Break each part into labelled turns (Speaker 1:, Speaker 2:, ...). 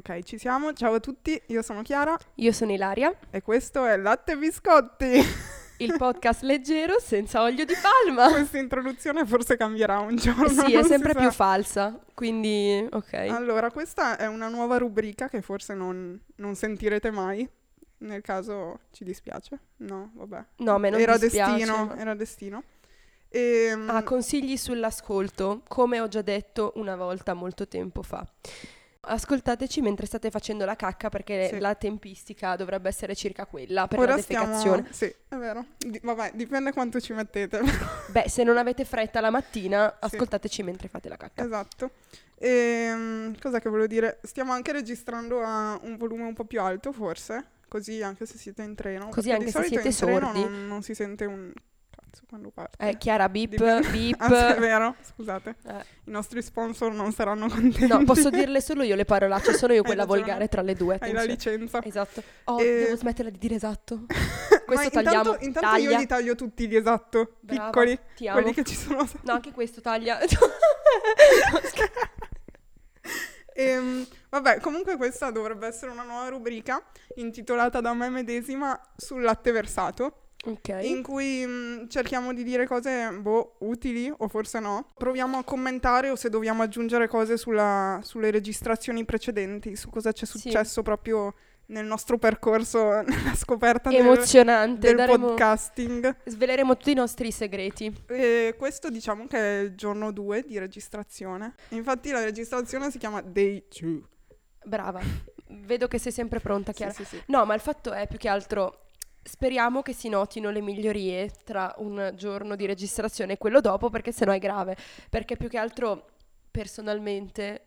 Speaker 1: Ok, ci siamo. Ciao a tutti, io sono Chiara
Speaker 2: Io sono Ilaria,
Speaker 1: e questo è Latte e Biscotti.
Speaker 2: il podcast leggero senza olio di palma.
Speaker 1: Questa introduzione forse cambierà un giorno.
Speaker 2: sì, è sempre
Speaker 1: sa.
Speaker 2: più falsa, quindi ok.
Speaker 1: Allora, questa è una nuova rubrica che forse non, non sentirete mai. Nel caso ci dispiace. No, vabbè.
Speaker 2: No, a me non
Speaker 1: era
Speaker 2: dispiace,
Speaker 1: destino,
Speaker 2: ma-
Speaker 1: era destino. E,
Speaker 2: Ah, consigli sull'ascolto, come ho già detto una volta molto tempo fa. Ascoltateci mentre state facendo la cacca perché
Speaker 1: Sì.
Speaker 2: la tempistica dovrebbe essere circa quella per
Speaker 1: ora
Speaker 2: la defecazione.
Speaker 1: stiamo... Sì, è vero. Di- vabbè, dipende quanto ci mettete.
Speaker 2: Beh, se non avete fretta la mattina,
Speaker 1: Sì.
Speaker 2: ascoltateci mentre fate la cacca.
Speaker 1: Esatto. E, cosa che volevo dire? Stiamo anche registrando a un volume un po' più alto, forse. Così anche se siete in treno.
Speaker 2: Così anche se siete
Speaker 1: in treno
Speaker 2: sordi.
Speaker 1: Non, non si sente un cazzo quando parte.
Speaker 2: Eh, Chiara,
Speaker 1: Dipende-
Speaker 2: beep.
Speaker 1: Ah, è vero, scusate.
Speaker 2: Eh,
Speaker 1: I nostri sponsor non saranno contenti.
Speaker 2: No, posso dirle solo io le parolacce, sono io quella volgare tra le due.
Speaker 1: Hai la
Speaker 2: attenzione.
Speaker 1: licenza.
Speaker 2: Esatto. Oh,
Speaker 1: E-
Speaker 2: devo smetterla di dire esatto.
Speaker 1: Ma
Speaker 2: Questo
Speaker 1: intanto,
Speaker 2: tagliamo.
Speaker 1: intanto io
Speaker 2: Taglia.
Speaker 1: li taglio tutti gli esatto,
Speaker 2: Brava,
Speaker 1: piccoli,
Speaker 2: Ti amo.
Speaker 1: quelli che ci sono.
Speaker 2: No, anche questo taglia.
Speaker 1: Ehm, vabbè, comunque questa dovrebbe essere una nuova rubrica intitolata da me medesima sul latte versato,
Speaker 2: ok.
Speaker 1: in cui mh, cerchiamo di dire cose, boh, utili o forse no. Proviamo a commentare o se dobbiamo aggiungere cose sulla- sulle registrazioni precedenti, su cosa c'è
Speaker 2: Sì.
Speaker 1: successo proprio nel nostro percorso, nella scoperta del,
Speaker 2: Emozionante.
Speaker 1: del
Speaker 2: daremo-
Speaker 1: podcasting.
Speaker 2: Sveleremo tutti i nostri segreti.
Speaker 1: E questo diciamo che è il giorno 2 di registrazione. Infatti la registrazione si chiama Day 2.
Speaker 2: Brava. Vedo che sei sempre pronta, Chiara.
Speaker 1: Sì, sì, sì.
Speaker 2: No, ma il fatto è più che altro. Speriamo che si notino le migliorie tra un giorno di registrazione e quello dopo, perché sennò è grave. Perché più che altro, personalmente,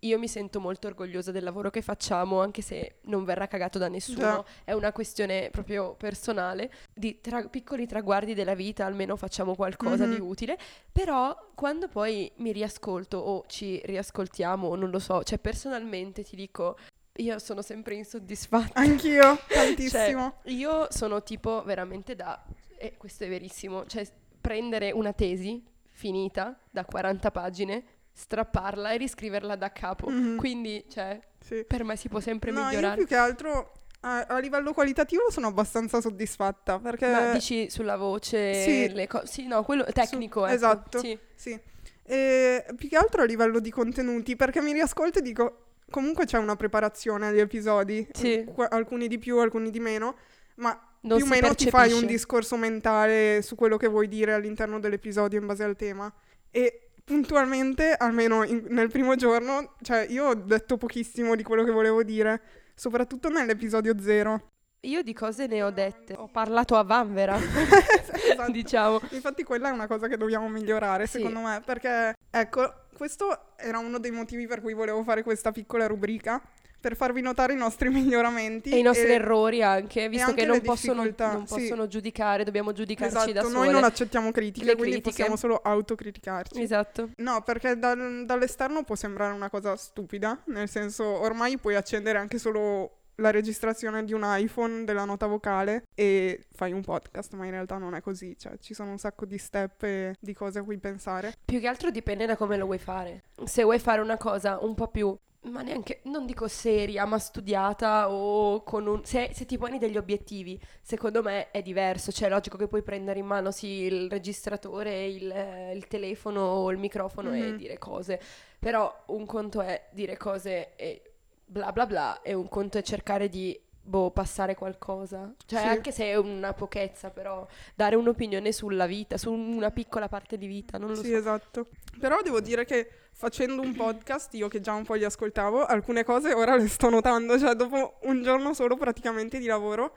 Speaker 2: io mi sento molto orgogliosa del lavoro che facciamo, anche se non verrà cagato da nessuno.
Speaker 1: Già.
Speaker 2: È una questione proprio personale. Di tra- piccoli traguardi della vita, almeno facciamo qualcosa di
Speaker 1: Mhm.
Speaker 2: utile. Però, quando poi mi riascolto o ci riascoltiamo, non lo so, cioè personalmente ti dico. Io sono sempre insoddisfatta.
Speaker 1: Anch'io,
Speaker 2: Cioè,
Speaker 1: tantissimo.
Speaker 2: io sono tipo veramente da, e questo è verissimo, cioè prendere una tesi finita da 40 pagine, strapparla e riscriverla da capo.
Speaker 1: Mhm.
Speaker 2: Quindi, cioè,
Speaker 1: Sì.
Speaker 2: per me si può sempre
Speaker 1: No, io
Speaker 2: migliorare.
Speaker 1: più che altro a, livello qualitativo sono abbastanza soddisfatta perché...
Speaker 2: Ma dici sulla voce,
Speaker 1: sì.
Speaker 2: le cose, sì, no, quello tecnico, ecco,
Speaker 1: esatto.
Speaker 2: sì.
Speaker 1: Sì. E più che altro a livello di contenuti perché mi riascolto e dico comunque c'è una preparazione agli episodi,
Speaker 2: Sì.
Speaker 1: Alcuni di più, alcuni di meno, ma
Speaker 2: Non
Speaker 1: più o meno ti fai un
Speaker 2: percepisce.
Speaker 1: discorso mentale su quello che vuoi dire all'interno dell'episodio in base al tema. E puntualmente, almeno in- nel primo giorno, cioè io ho detto pochissimo di quello che volevo dire, soprattutto nell'episodio zero.
Speaker 2: Io di cose ne ho dette, ho parlato a vanvera,
Speaker 1: Esatto.
Speaker 2: diciamo.
Speaker 1: Infatti quella è una cosa che dobbiamo migliorare,
Speaker 2: Sì.
Speaker 1: secondo me, perché ecco, questo era uno dei motivi per cui volevo fare questa piccola rubrica, per farvi notare i nostri miglioramenti
Speaker 2: E i nostri errori anche, visto
Speaker 1: anche
Speaker 2: che non possono, non
Speaker 1: sì.
Speaker 2: possono giudicare, dobbiamo giudicarci da
Speaker 1: Esatto,
Speaker 2: sole.
Speaker 1: noi non accettiamo critiche,
Speaker 2: Le
Speaker 1: quindi
Speaker 2: critiche.
Speaker 1: possiamo solo autocriticarci.
Speaker 2: Esatto.
Speaker 1: No, perché dal- dall'esterno può sembrare una cosa stupida, nel senso ormai puoi accendere anche solo la registrazione di un iPhone della nota vocale e fai un podcast, ma in realtà non è così, cioè ci sono un sacco di step e di cose a cui pensare.
Speaker 2: Più che altro dipende da come lo vuoi fare. Se vuoi fare una cosa un po' più, ma neanche, non dico seria, ma studiata o con un... Se, se ti poni degli obiettivi, secondo me è diverso. Cioè è logico che puoi prendere in mano sì il registratore, il, eh, il telefono o il microfono e
Speaker 1: Mhm.
Speaker 2: dire cose. Però un conto è dire cose e bla bla bla e un conto è cercare di... Boh, passare qualcosa. Cioè,
Speaker 1: Sì.
Speaker 2: anche se è una pochezza, però dare un'opinione sulla vita, su una piccola parte di vita, non lo
Speaker 1: Sì,
Speaker 2: so.
Speaker 1: esatto. Però devo dire che facendo un podcast, io che già un po' li ascoltavo, alcune cose ora le sto notando, cioè dopo un giorno solo praticamente di lavoro,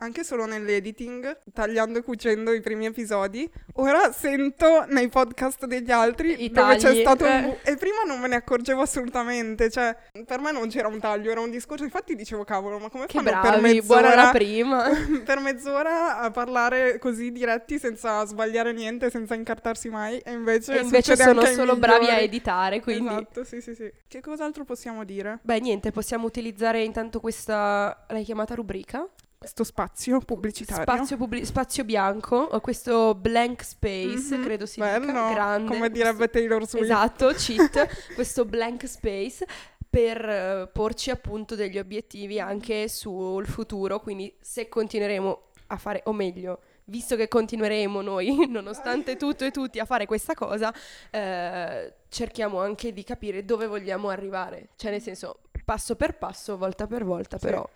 Speaker 1: anche solo nell'editing, tagliando e cucendo i primi episodi, ora sento nei podcast degli altri
Speaker 2: I
Speaker 1: dove c'è
Speaker 2: tagli,
Speaker 1: stato un
Speaker 2: eh.
Speaker 1: bu- e prima non me ne accorgevo assolutamente, cioè per me non c'era un taglio, era un discorso, infatti dicevo cavolo, ma come
Speaker 2: Che
Speaker 1: fanno per
Speaker 2: bravi, buona la
Speaker 1: mezz'ora
Speaker 2: prima.
Speaker 1: per mezz'ora a parlare così diretti senza sbagliare niente, senza incartarsi mai. E invece,
Speaker 2: E invece sono solo bravi a editare, quindi...
Speaker 1: Esatto, sì, sì, sì. Che cos'altro possiamo dire?
Speaker 2: Beh, niente, possiamo utilizzare intanto questa, l'hai chiamata rubrica?
Speaker 1: Questo spazio pubblicitario.
Speaker 2: Spazio, pubblic- spazio bianco, o questo blank space,
Speaker 1: Mhm,
Speaker 2: credo si
Speaker 1: bello,
Speaker 2: dica, grande.
Speaker 1: Come direbbe Taylor Swift.
Speaker 2: Esatto, cheat, questo blank space per eh, porci appunto degli obiettivi anche sul futuro, quindi se continueremo a fare, o meglio, visto che continueremo noi, nonostante tutto e tutti, a fare questa cosa, eh, cerchiamo anche di capire dove vogliamo arrivare. Cioè, nel senso, passo per passo, volta per volta,
Speaker 1: Sì.
Speaker 2: però.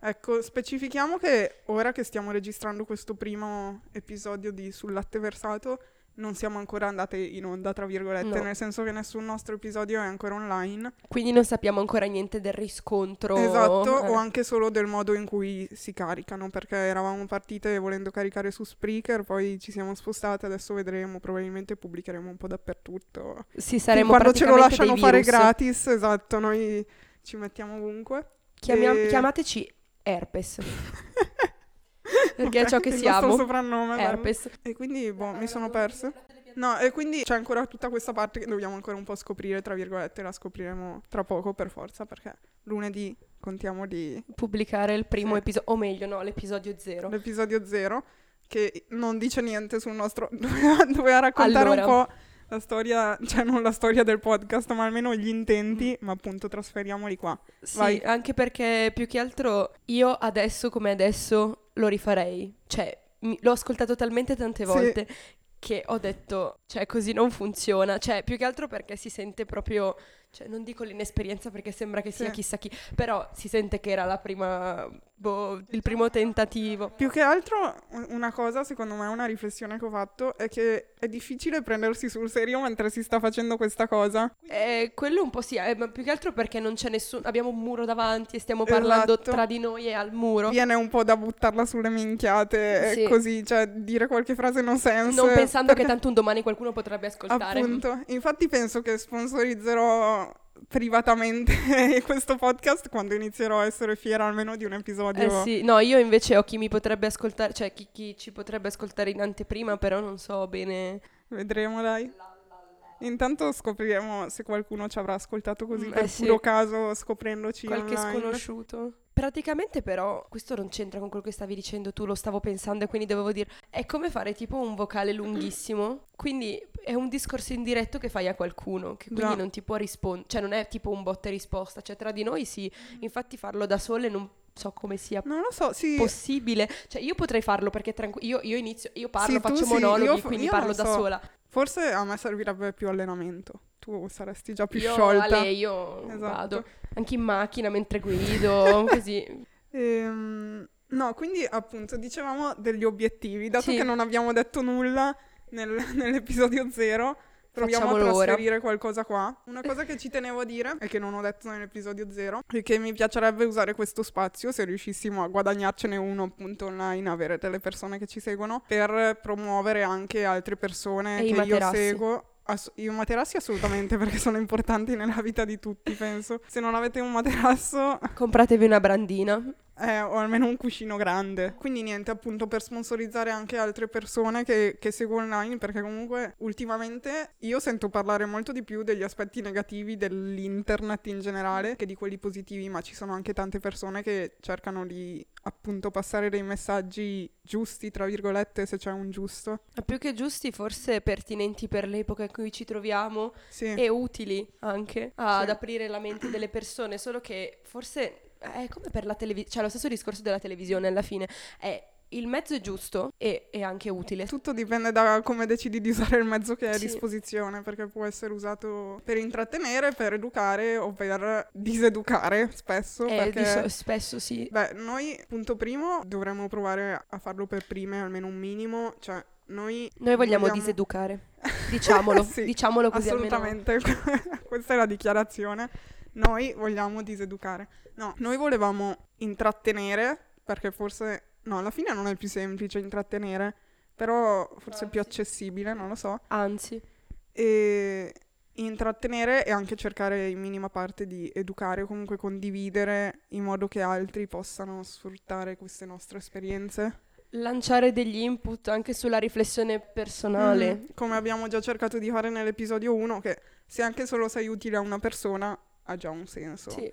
Speaker 1: Ecco, specifichiamo che ora che stiamo registrando questo primo episodio di Sul latte versato, non siamo ancora andate in onda, tra virgolette,
Speaker 2: No.
Speaker 1: nel senso che nessun nostro episodio è ancora online.
Speaker 2: Quindi non sappiamo ancora niente del riscontro.
Speaker 1: Esatto,
Speaker 2: eh.
Speaker 1: o anche solo del modo in cui si caricano, perché eravamo partite volendo caricare su Spreaker, poi ci siamo spostate, adesso vedremo, probabilmente pubblicheremo un po' dappertutto.
Speaker 2: Sì, saremo
Speaker 1: quando ce lo lasciano fare gratis, esatto, noi ci mettiamo ovunque.
Speaker 2: Chiamia-
Speaker 1: E-
Speaker 2: Chiamateci herpes. Perché è
Speaker 1: Ok,
Speaker 2: ciò che
Speaker 1: il
Speaker 2: siamo.
Speaker 1: nostro soprannome. bello.
Speaker 2: Herpes.
Speaker 1: E quindi, boh, mi sono persa. No, e quindi c'è ancora tutta questa parte che dobbiamo ancora un po' scoprire, tra virgolette, la scopriremo tra poco per forza, perché lunedì contiamo di
Speaker 2: Pubblicare il primo
Speaker 1: Sì.
Speaker 2: episodio, o meglio, no, l'episodio zero.
Speaker 1: l'episodio zero, che non dice niente sul nostro... doveva, doveva raccontare
Speaker 2: Allora.
Speaker 1: un po' la storia, cioè non la storia del podcast, ma almeno gli intenti, ma appunto trasferiamoli qua.
Speaker 2: Sì,
Speaker 1: Vai.
Speaker 2: anche perché più che altro io adesso come adesso lo rifarei. Cioè, mi- l'ho ascoltato talmente tante
Speaker 1: Sì.
Speaker 2: volte che ho detto, cioè, così non funziona. Cioè, più che altro perché si sente proprio, cioè, non dico l'inesperienza perché sembra che sia
Speaker 1: Sì.
Speaker 2: chissà chi, però si sente che era la prima, boh, il primo tentativo.
Speaker 1: Più che altro un- una cosa, secondo me, una riflessione che ho fatto è che è difficile prendersi sul serio mentre si sta facendo questa cosa.
Speaker 2: Eh, quello un po' sì, eh, ma più che altro perché non c'è nessuno, abbiamo un muro davanti e stiamo parlando
Speaker 1: Esatto.
Speaker 2: tra di noi e al muro.
Speaker 1: Viene un po' da buttarla sulle minchiate,
Speaker 2: Sì.
Speaker 1: e così, cioè dire qualche frase non sense.
Speaker 2: Non pensando che
Speaker 1: perché-
Speaker 2: tanto un domani qualcuno potrebbe ascoltare.
Speaker 1: Appunto, infatti penso che sponsorizzerò privatamente questo podcast quando inizierò a essere fiera almeno di un episodio.
Speaker 2: Eh sì, no, io invece ho chi mi potrebbe ascoltare, cioè chi, chi ci potrebbe ascoltare in anteprima, però non so bene.
Speaker 1: Vedremo, dai. Intanto scopriremo se qualcuno ci avrà ascoltato così
Speaker 2: Mm,
Speaker 1: per
Speaker 2: eh sì.
Speaker 1: puro caso scoprendoci
Speaker 2: Qualche
Speaker 1: online.
Speaker 2: sconosciuto. Praticamente però, questo non c'entra con quello che stavi dicendo tu, lo stavo pensando e quindi dovevo dire, è come fare tipo un vocale lunghissimo, quindi è un discorso indiretto che fai a qualcuno, che quindi
Speaker 1: Già.
Speaker 2: non ti può rispondere, cioè non è tipo un botta e risposta, cioè tra di noi sì, infatti farlo da sole non so come sia
Speaker 1: Non lo so, sì.
Speaker 2: possibile, cioè io potrei farlo perché tranqu- io, io inizio, io parlo,
Speaker 1: Sì,
Speaker 2: faccio
Speaker 1: sì,
Speaker 2: monologhi,
Speaker 1: io fa-
Speaker 2: quindi parlo
Speaker 1: non
Speaker 2: da
Speaker 1: so.
Speaker 2: sola.
Speaker 1: Forse a me servirebbe più allenamento. Tu saresti già più
Speaker 2: Io,
Speaker 1: sciolta.
Speaker 2: Ale, io
Speaker 1: Esatto.
Speaker 2: vado anche in macchina mentre guido, così.
Speaker 1: Ehm, no, quindi appunto dicevamo degli obiettivi. Dato
Speaker 2: Sì.
Speaker 1: che non abbiamo detto nulla nel- nell'episodio zero, proviamo a
Speaker 2: Facciamolo ora.
Speaker 1: trasferire qualcosa qua. Una cosa che ci tenevo a dire e che non ho detto nell'episodio zero è che mi piacerebbe usare questo spazio, se riuscissimo a guadagnarcene uno appunto online, avere delle persone che ci seguono, per promuovere anche altre persone
Speaker 2: E
Speaker 1: che io seguo. Ass- I materassi assolutamente perché sono importanti nella vita di tutti, penso. Se non avete un materasso,
Speaker 2: Compratevi una brandina.
Speaker 1: Eh, o almeno un cuscino grande. Quindi niente, appunto, per sponsorizzare anche altre persone che, che seguo online, perché comunque ultimamente io sento parlare molto di più degli aspetti negativi dell'internet in generale che di quelli positivi, ma ci sono anche tante persone che cercano di appunto passare dei messaggi giusti, tra virgolette, se c'è un giusto.
Speaker 2: Ma più che giusti, forse pertinenti per l'epoca in cui ci troviamo
Speaker 1: Sì.
Speaker 2: e utili anche ad
Speaker 1: Sì.
Speaker 2: aprire la mente delle persone. Solo che forse è come per la televisione, cioè lo stesso discorso della televisione alla fine. È il mezzo è giusto e è anche utile.
Speaker 1: Tutto dipende da come decidi di usare il mezzo che hai a
Speaker 2: Sì.
Speaker 1: disposizione, perché può essere usato per intrattenere, per educare o per diseducare spesso.
Speaker 2: E
Speaker 1: perché...
Speaker 2: so- spesso sì.
Speaker 1: Beh, noi, punto primo, dovremmo provare a farlo per prime, almeno un minimo, cioè noi...
Speaker 2: Noi vogliamo, diseducare. Diciamolo,
Speaker 1: Sì,
Speaker 2: diciamolo così.
Speaker 1: Assolutamente, questa è la dichiarazione. Noi vogliamo diseducare. No, noi volevamo intrattenere, perché forse... No, alla fine non è più semplice intrattenere, però forse è più accessibile, non lo so.
Speaker 2: Anzi,
Speaker 1: E intrattenere e anche cercare in minima parte di educare o comunque condividere in modo che altri possano sfruttare queste nostre esperienze.
Speaker 2: lanciare degli input anche sulla riflessione personale.
Speaker 1: Mm, come abbiamo già cercato di fare nell'episodio 1, che se anche solo sei utile a una persona ha già un senso.
Speaker 2: Sì.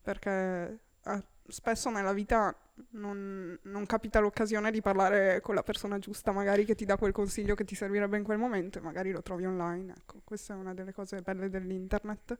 Speaker 1: Perché eh, spesso nella vita non, non capita l'occasione di parlare con la persona giusta, magari che ti dà quel consiglio che ti servirebbe in quel momento, e magari lo trovi online. Ecco, questa è una delle cose belle dell'internet.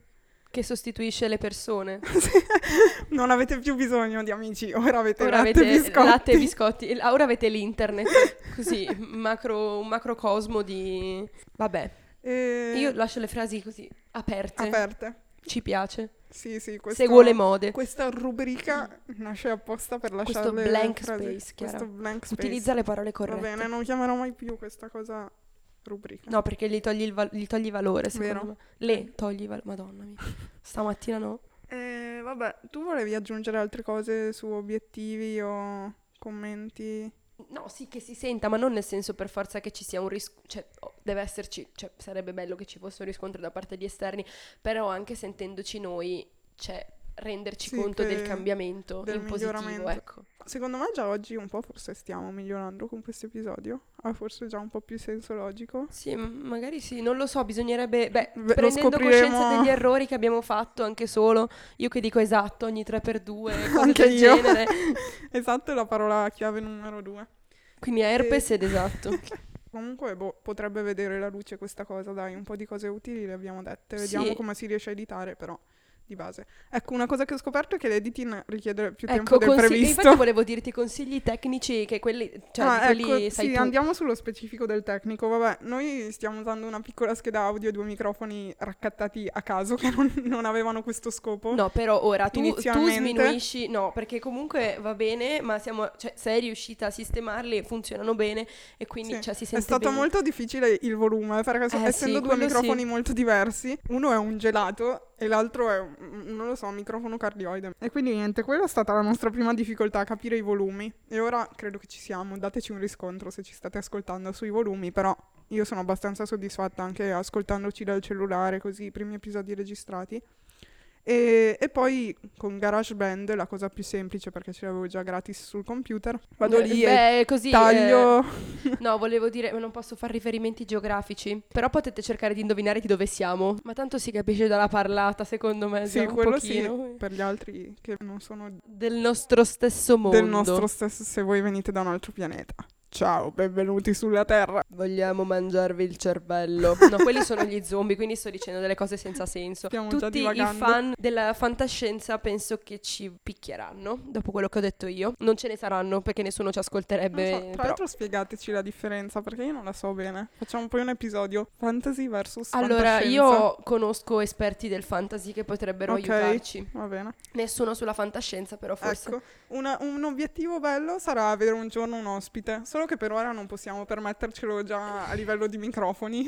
Speaker 2: Che sostituisce le persone.
Speaker 1: non avete più bisogno di amici, ora avete
Speaker 2: Ora
Speaker 1: latte e
Speaker 2: avete
Speaker 1: biscotti.
Speaker 2: latte e biscotti. Ora avete l'internet. Così, macro, un macrocosmo di... Vabbè,
Speaker 1: E-
Speaker 2: io lascio le frasi così aperte.
Speaker 1: aperte.
Speaker 2: Ci piace.
Speaker 1: Sì, sì, questo-
Speaker 2: Seguo le mode.
Speaker 1: Questa rubrica nasce apposta per lasciare
Speaker 2: Questo blank
Speaker 1: frasi-
Speaker 2: space.
Speaker 1: Questo blank space.
Speaker 2: Utilizza le parole
Speaker 1: Va
Speaker 2: corrette.
Speaker 1: bene, non chiamerò mai più questa cosa rubrica.
Speaker 2: No, perché gli togli, il val- gli togli valore, secondo
Speaker 1: Vero.
Speaker 2: me. Le togli valore. Madonna mia. Stamattina no.
Speaker 1: Eh, vabbè, tu volevi aggiungere altre cose su obiettivi o commenti?
Speaker 2: No, sì, che si senta, ma non nel senso per forza che ci sia un riscontro, cioè oh, deve esserci, cioè sarebbe bello che ci fosse un riscontro da parte di esterni, però anche sentendoci noi, cioè renderci
Speaker 1: Sì,
Speaker 2: conto del cambiamento
Speaker 1: del
Speaker 2: in positivo, ecco.
Speaker 1: Secondo me già oggi un po' forse stiamo migliorando con questo episodio. Ha forse già un po' più senso logico.
Speaker 2: Sì, magari sì, non lo so, bisognerebbe, beh,
Speaker 1: Beh,
Speaker 2: prendendo
Speaker 1: scopriremo-
Speaker 2: coscienza degli errori che abbiamo fatto anche solo, io che dico esatto ogni 3x2, cose
Speaker 1: Anche
Speaker 2: del
Speaker 1: io.
Speaker 2: genere,
Speaker 1: esatto, è la parola chiave numero due.
Speaker 2: quindi herpes ed esatto.
Speaker 1: Comunque, boh, potrebbe vedere la luce questa cosa, dai, un po' di cose utili le abbiamo dette. Vediamo
Speaker 2: Sì.
Speaker 1: come si riesce a editare, però, di base. Ecco, una cosa che ho scoperto è che l'editing richiede più tempo
Speaker 2: Ecco,
Speaker 1: del
Speaker 2: consigli-
Speaker 1: previsto.
Speaker 2: infatti volevo dirti consigli tecnici che quelli, cioè
Speaker 1: Ah,
Speaker 2: quelli
Speaker 1: ecco,
Speaker 2: sai
Speaker 1: sì,
Speaker 2: tu.
Speaker 1: andiamo sullo specifico del tecnico. Vabbè, noi stiamo usando una piccola scheda audio e due microfoni raccattati a caso che non, non avevano questo scopo.
Speaker 2: No, però ora tu, tu sminuisci, no, perché comunque va bene, ma siamo, cioè, sei riuscita a sistemarli, funzionano bene e quindi
Speaker 1: Sì,
Speaker 2: cioè, si
Speaker 1: È
Speaker 2: sente
Speaker 1: stato
Speaker 2: bene.
Speaker 1: molto difficile il volume, perché
Speaker 2: Eh,
Speaker 1: essendo
Speaker 2: sì,
Speaker 1: due microfoni
Speaker 2: sì.
Speaker 1: molto diversi, uno è un gelato e l'altro è, non lo so, microfono cardioide. E quindi niente, quella è stata la nostra prima difficoltà, capire i volumi. E ora credo che ci siamo, dateci un riscontro se ci state ascoltando sui volumi, però io sono abbastanza soddisfatta anche ascoltandoci dal cellulare, così i primi episodi registrati. E, e poi con GarageBand la cosa più semplice perché ce l'avevo già gratis sul computer. Vado lì e
Speaker 2: Beh, così,
Speaker 1: taglio.
Speaker 2: eh, no, volevo dire, non posso fare riferimenti geografici, però potete cercare di indovinare di dove siamo. Ma tanto si capisce dalla parlata, secondo me,
Speaker 1: Sì, quello sì,
Speaker 2: pochino.
Speaker 1: per gli altri che non sono
Speaker 2: Del nostro stesso mondo.
Speaker 1: del nostro stesso, se voi venite da un altro pianeta. Ciao, benvenuti sulla Terra.
Speaker 2: Vogliamo mangiarvi il cervello. No, quelli sono gli zombie, quindi sto dicendo delle cose senza senso.
Speaker 1: Stiamo già
Speaker 2: Tutti i fan della fantascienza penso che ci picchieranno, dopo quello che ho detto io. Non ce ne saranno perché nessuno ci ascolterebbe.
Speaker 1: so, tra
Speaker 2: però-
Speaker 1: l'altro spiegateci la differenza perché io non la so bene. Facciamo poi un episodio fantasy versus
Speaker 2: Allora, io conosco esperti del fantasy che potrebbero
Speaker 1: Ok.
Speaker 2: aiutarci.
Speaker 1: Va bene.
Speaker 2: Nessuno sulla fantascienza, però forse.
Speaker 1: Ecco, una- un obiettivo bello sarà avere un giorno un ospite, solo che per ora non possiamo permettercelo già a livello di microfoni.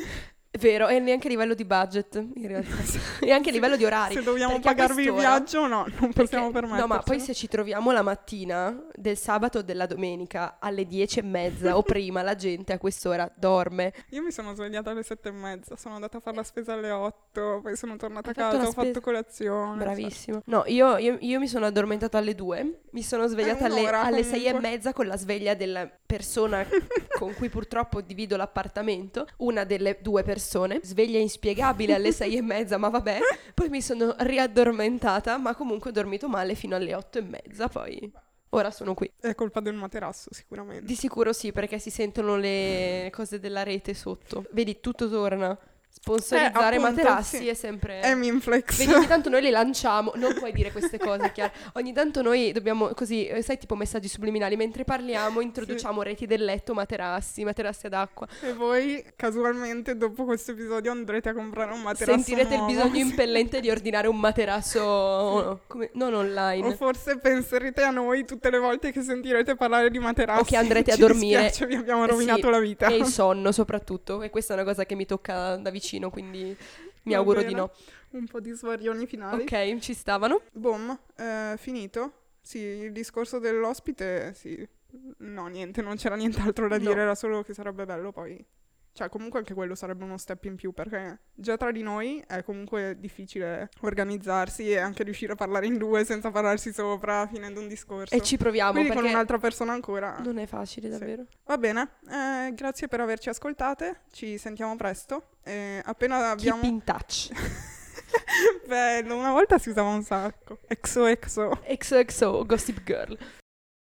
Speaker 2: Vero, e neanche a livello di budget, in realtà. e anche a livello di orari.
Speaker 1: Se dobbiamo
Speaker 2: a
Speaker 1: pagarvi il viaggio, no, non possiamo permettercelo.
Speaker 2: No, ma poi se ci troviamo la mattina del sabato o della domenica alle dieci e mezza o prima, la gente a quest'ora dorme.
Speaker 1: Io mi sono svegliata alle sette e mezza, sono andata a fare la spesa alle otto, poi sono tornata a
Speaker 2: Hai fatto
Speaker 1: casa, ho fatto
Speaker 2: spesa?
Speaker 1: colazione.
Speaker 2: Bravissima. No, io, io- io mi sono addormentata alle due, mi sono svegliata alle, alle sei e
Speaker 1: comunque.
Speaker 2: mezza con la sveglia della persona con cui purtroppo divido l'appartamento, una delle due persone, sveglia inspiegabile alle sei e mezza, ma vabbè, poi mi sono riaddormentata, ma comunque ho dormito male fino alle otto e mezza, poi ora sono qui.
Speaker 1: È colpa del materasso, sicuramente.
Speaker 2: Di sicuro sì, perché si sentono le cose della rete sotto. Vedi, tutto torna. Sponsorizzare
Speaker 1: Eh, appunto,
Speaker 2: materassi
Speaker 1: sì.
Speaker 2: è sempre...
Speaker 1: È Minflex.
Speaker 2: Vedi, ogni tanto noi le lanciamo, non puoi dire queste cose, Chiara. Ogni tanto noi dobbiamo così, eh, sai, tipo messaggi subliminali, mentre parliamo introduciamo reti del letto, materassi, materassi ad acqua.
Speaker 1: E voi casualmente dopo questo episodio andrete a comprare un materasso
Speaker 2: Sentirete il
Speaker 1: nuovo.
Speaker 2: bisogno
Speaker 1: Sì.
Speaker 2: impellente di ordinare un materasso, come- non online.
Speaker 1: O forse penserete a noi tutte le volte che sentirete parlare di materassi.
Speaker 2: O che andrete a
Speaker 1: Ci
Speaker 2: dormire.
Speaker 1: dispiace, vi abbiamo
Speaker 2: Eh sì,
Speaker 1: rovinato la vita.
Speaker 2: E il sonno soprattutto, e questa è una cosa che mi tocca da vicino, quindi mi
Speaker 1: Va
Speaker 2: auguro
Speaker 1: bene.
Speaker 2: di no.
Speaker 1: Un po' di svarioni finali.
Speaker 2: Ok, ci stavano.
Speaker 1: Boom, eh, finito. Sì, il discorso dell'ospite, sì. No, niente, non c'era nient'altro da
Speaker 2: No.
Speaker 1: dire, era solo che sarebbe bello poi. Cioè, comunque anche quello sarebbe uno step in più, perché già tra di noi è comunque difficile organizzarsi e anche riuscire a parlare in due senza parlarsi sopra, finendo un discorso.
Speaker 2: E ci proviamo
Speaker 1: Quindi con un'altra persona ancora.
Speaker 2: non è facile
Speaker 1: Sì.
Speaker 2: davvero.
Speaker 1: Va bene, eh, grazie per averci ascoltate, ci sentiamo presto. E appena abbiamo...
Speaker 2: Keep in touch.
Speaker 1: Bello, una volta si usava un sacco. Exo exo.
Speaker 2: XOXO, Gossip Girl.